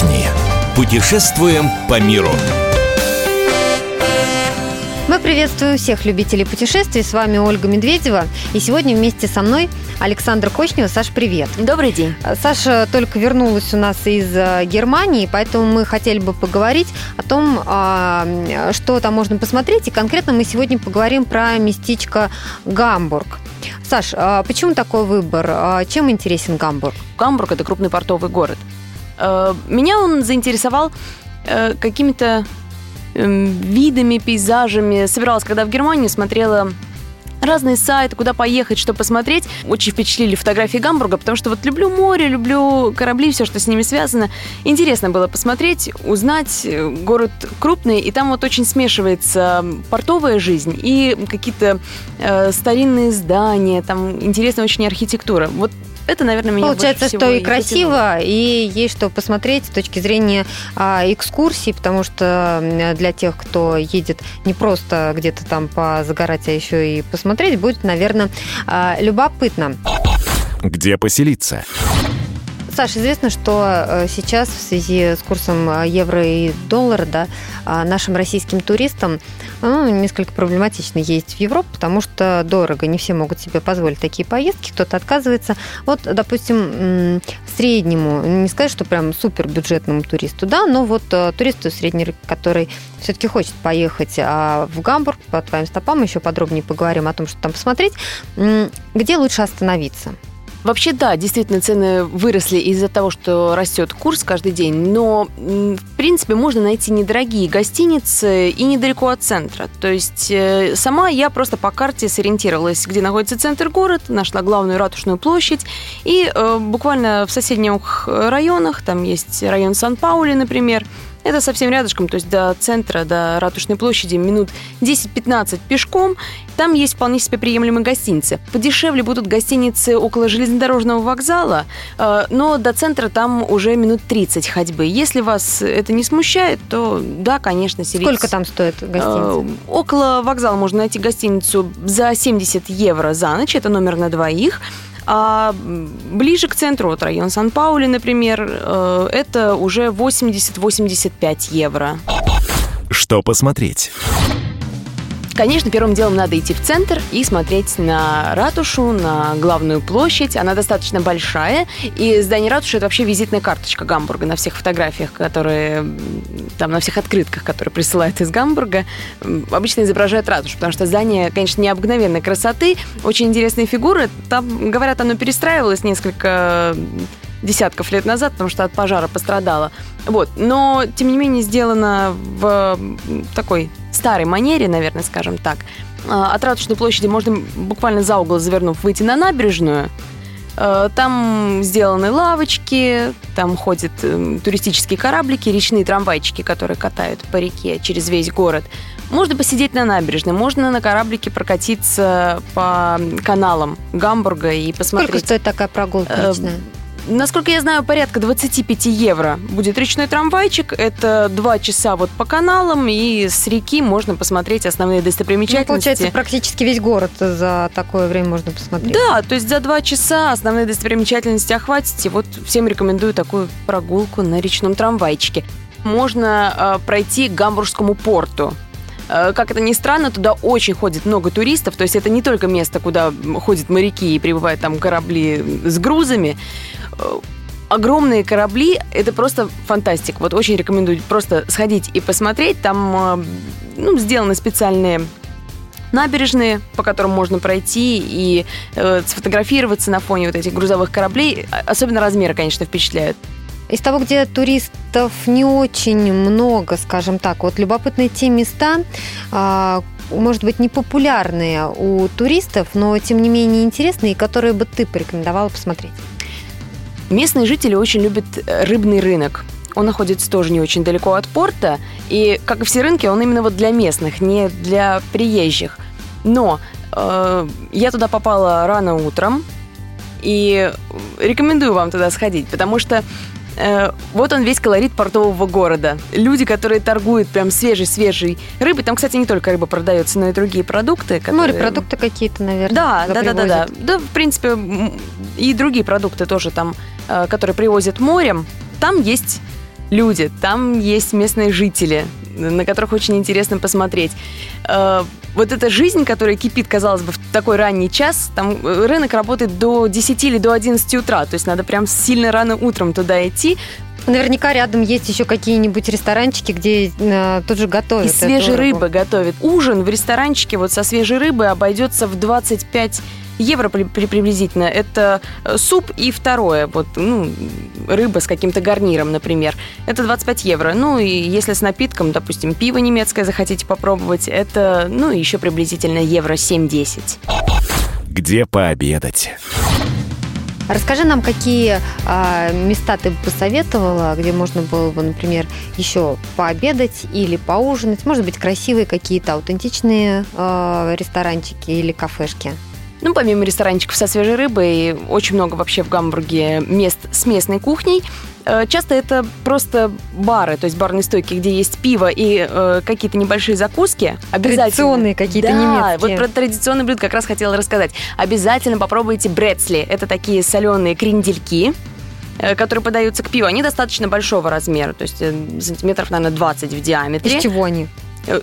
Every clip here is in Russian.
отдохни. Путешествуем по миру. Мы приветствуем всех любителей путешествий. С вами Ольга Медведева. И сегодня вместе со мной Александр Кочнева. Саш, привет. Добрый день. Саша только вернулась у нас из э, Германии, поэтому мы хотели бы поговорить о том, а, что там можно посмотреть. И конкретно мы сегодня поговорим про местечко Гамбург. Саш, а почему такой выбор? А чем интересен Гамбург? Гамбург – это крупный портовый город. Э, меня он заинтересовал э, какими-то Эм, видами, пейзажами. Собиралась, когда в Германии, смотрела разные сайты, куда поехать, что посмотреть. Очень впечатлили фотографии Гамбурга, потому что вот люблю море, люблю корабли, все, что с ними связано. Интересно было посмотреть, узнать. Город крупный, и там вот очень смешивается портовая жизнь и какие-то э, старинные здания, там интересная очень архитектура. Вот это, наверное, меня Получается, что и красиво, и есть что посмотреть с точки зрения а, экскурсий, потому что для тех, кто едет не просто где-то там позагорать, а еще и посмотреть, будет, наверное, а, любопытно. Где поселиться? Саш, известно, что э, сейчас в связи с курсом э, евро и доллара, да, а, нашим российским туристам ну, несколько проблематично ездить в Европу, потому что дорого, не все могут себе позволить такие поездки, кто-то отказывается. Вот, допустим, среднему, не сказать, что прям супер бюджетному туристу, да, но вот э, туристу средний, который все-таки хочет поехать а, в Гамбург по твоим стопам, еще подробнее поговорим о том, что там посмотреть, где лучше остановиться? Вообще, да, действительно, цены выросли из-за того, что растет курс каждый день, но, в принципе, можно найти недорогие гостиницы и недалеко от центра. То есть э, сама я просто по карте сориентировалась, где находится центр города, нашла главную ратушную площадь, и э, буквально в соседних районах, там есть район Сан-Паули, например, это совсем рядышком, то есть до центра, до Ратушной площади минут 10-15 пешком. Там есть вполне себе приемлемые гостиницы. Подешевле будут гостиницы около железнодорожного вокзала, э, но до центра там уже минут 30 ходьбы. Если вас это не смущает, то да, конечно, селитесь. Сколько там стоит гостиница? Э, около вокзала можно найти гостиницу за 70 евро за ночь, это номер на двоих. А ближе к центру, вот район Сан-Паули, например, э, это уже 80-85 евро. Что посмотреть? Конечно, первым делом надо идти в центр и смотреть на ратушу, на главную площадь. Она достаточно большая, и здание ратуши – это вообще визитная карточка Гамбурга на всех фотографиях, которые там на всех открытках, которые присылают из Гамбурга, обычно изображают ратушу, потому что здание, конечно, необыкновенной красоты, очень интересные фигуры. Там, говорят, оно перестраивалось несколько десятков лет назад, потому что от пожара пострадало. Вот. Но, тем не менее, сделано в такой старой манере, наверное, скажем так. А, от Ратушной площади можно буквально за угол завернув выйти на набережную. А, там сделаны лавочки, там ходят эм, туристические кораблики, речные трамвайчики, которые катают по реке через весь город. Можно посидеть на набережной, можно на кораблике прокатиться по каналам Гамбурга и посмотреть. Сколько стоит такая прогулка э, речная? Насколько я знаю, порядка 25 евро будет речной трамвайчик. Это два часа вот по каналам, и с реки можно посмотреть основные достопримечательности. Ну, получается, практически весь город за такое время можно посмотреть. Да, то есть за два часа основные достопримечательности охватите. Вот всем рекомендую такую прогулку на речном трамвайчике. Можно э, пройти к Гамбургскому порту э, как это ни странно, туда очень ходит много туристов, то есть это не только место, куда ходят моряки и прибывают там корабли с грузами, огромные корабли, это просто фантастик. Вот очень рекомендую просто сходить и посмотреть. Там э, ну, сделаны специальные набережные, по которым можно пройти и э, сфотографироваться на фоне вот этих грузовых кораблей. Особенно размеры, конечно, впечатляют. Из того, где туристов не очень много, скажем так, вот любопытные те места, а, может быть, непопулярные у туристов, но тем не менее интересные, которые бы ты порекомендовала посмотреть. Местные жители очень любят э, рыбный рынок. Он находится тоже не очень далеко от порта, и, как и все рынки, он именно вот для местных, не для приезжих. Но э, я туда попала рано утром, и рекомендую вам туда сходить, потому что э, вот он весь колорит портового города. Люди, которые торгуют прям свежей-свежей рыбой. Там, кстати, не только рыба продается, но и другие продукты. Которые... Морепродукты какие-то, наверное. Да, да, да, да, да. Да, в принципе, и другие продукты тоже там, э, которые привозят морем. Там есть люди, там есть местные жители, на которых очень интересно посмотреть. Э, вот эта жизнь, которая кипит, казалось бы, в такой ранний час, там э, рынок работает до 10 или до 11 утра, то есть надо прям сильно рано утром туда идти, Наверняка рядом есть еще какие-нибудь ресторанчики, где э, тут же готовят. И свежей рыбы готовят. Ужин в ресторанчике вот со свежей рыбой обойдется в 25 евро приблизительно. Это э, суп и второе, вот, ну, рыба с каким-то гарниром, например. Это 25 евро. Ну, и если с напитком, допустим, пиво немецкое захотите попробовать, это, ну, еще приблизительно евро 7-10. Где пообедать? Расскажи нам, какие а, места ты бы посоветовала, где можно было бы, например, еще пообедать или поужинать. Может быть, красивые какие-то аутентичные а, ресторанчики или кафешки. Ну, помимо ресторанчиков со свежей рыбой, очень много вообще в Гамбурге мест с местной кухней. Э, часто это просто бары, то есть барные стойки, где есть пиво и э, какие-то небольшие закуски. Обязательно. Традиционные какие-то да, немецкие. вот про традиционные блюда как раз хотела рассказать. Обязательно попробуйте брецли. Это такие соленые крендельки э, которые подаются к пиву, они достаточно большого размера, то есть э, сантиметров, наверное, 20 в диаметре. Из чего они?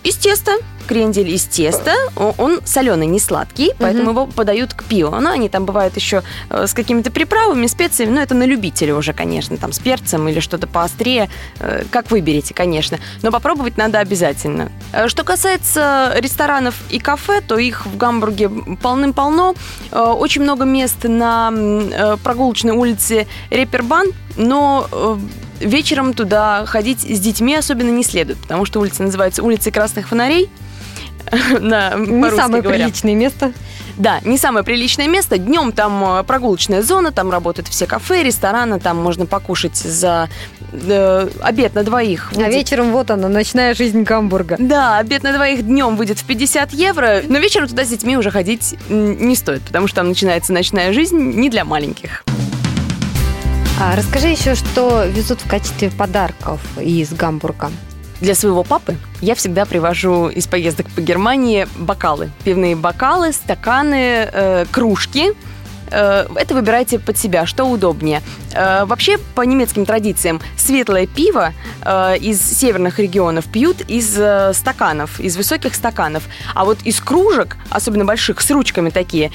Из теста крендель из теста. Он соленый, не сладкий, поэтому угу. его подают к пиву. Но они там бывают еще э, с какими-то приправами, специями, но это на любителя уже, конечно, там с перцем или что-то поострее, э, как выберете, конечно. Но попробовать надо обязательно. Э, что касается ресторанов и кафе, то их в Гамбурге полным-полно. Очень много мест на прогулочной улице Репербан, но вечером туда ходить с детьми особенно не следует, потому что улица называется улицей красных фонарей. на Не самое говоря. приличное место. Да, не самое приличное место. Днем там э, прогулочная зона, там работают все кафе, рестораны, там можно покушать за э, обед на двоих. А вечером вот она, ночная жизнь Гамбурга. Да, обед на двоих днем выйдет в 50 евро, но вечером туда с детьми уже ходить не стоит, потому что там начинается ночная жизнь не для маленьких. А расскажи еще, что везут в качестве подарков из Гамбурга. Для своего папы я всегда привожу из поездок по Германии бокалы. Пивные бокалы, стаканы, э, кружки – это выбирайте под себя, что удобнее. Э, вообще, по немецким традициям, светлое пиво э, из северных регионов пьют из стаканов, из высоких стаканов. А вот из кружек, особенно больших, с ручками такие,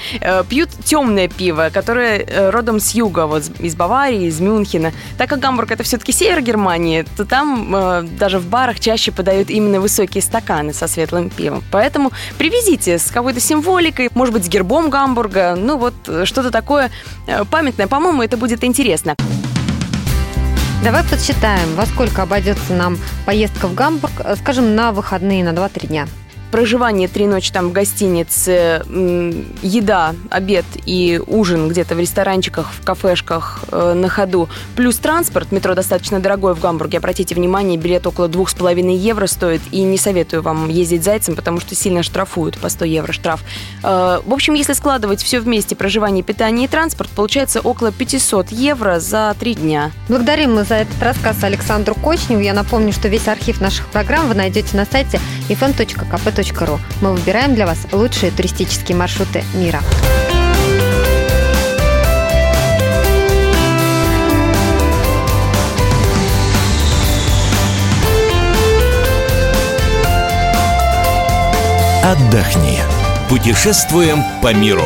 пьют темное пиво, которое родом с юга, вот из Баварии, из Мюнхена. Так как Гамбург это все-таки север Германии, то там даже в барах чаще подают именно высокие стаканы со светлым пивом. Поэтому привезите с какой-то символикой, может быть, с гербом Гамбурга, ну вот что что-то такое э, памятное. По-моему, это будет интересно. Давай подсчитаем, во сколько обойдется нам поездка в Гамбург, э, скажем, на выходные, на 2-3 дня проживание три ночи там в гостинице, еда, обед и ужин где-то в ресторанчиках, в кафешках э, на ходу, плюс транспорт, метро достаточно дорогое в Гамбурге, обратите внимание, билет около двух с половиной евро стоит, и не советую вам ездить зайцем, потому что сильно штрафуют, по 100 евро штраф. Э, в общем, если складывать все вместе, проживание, питание и транспорт, получается около 500 евро за три дня. Благодарим мы за этот рассказ Александру Кочневу. Я напомню, что весь архив наших программ вы найдете на сайте fm.kp.ru. Мы выбираем для вас лучшие туристические маршруты мира. Отдохни. Путешествуем по миру.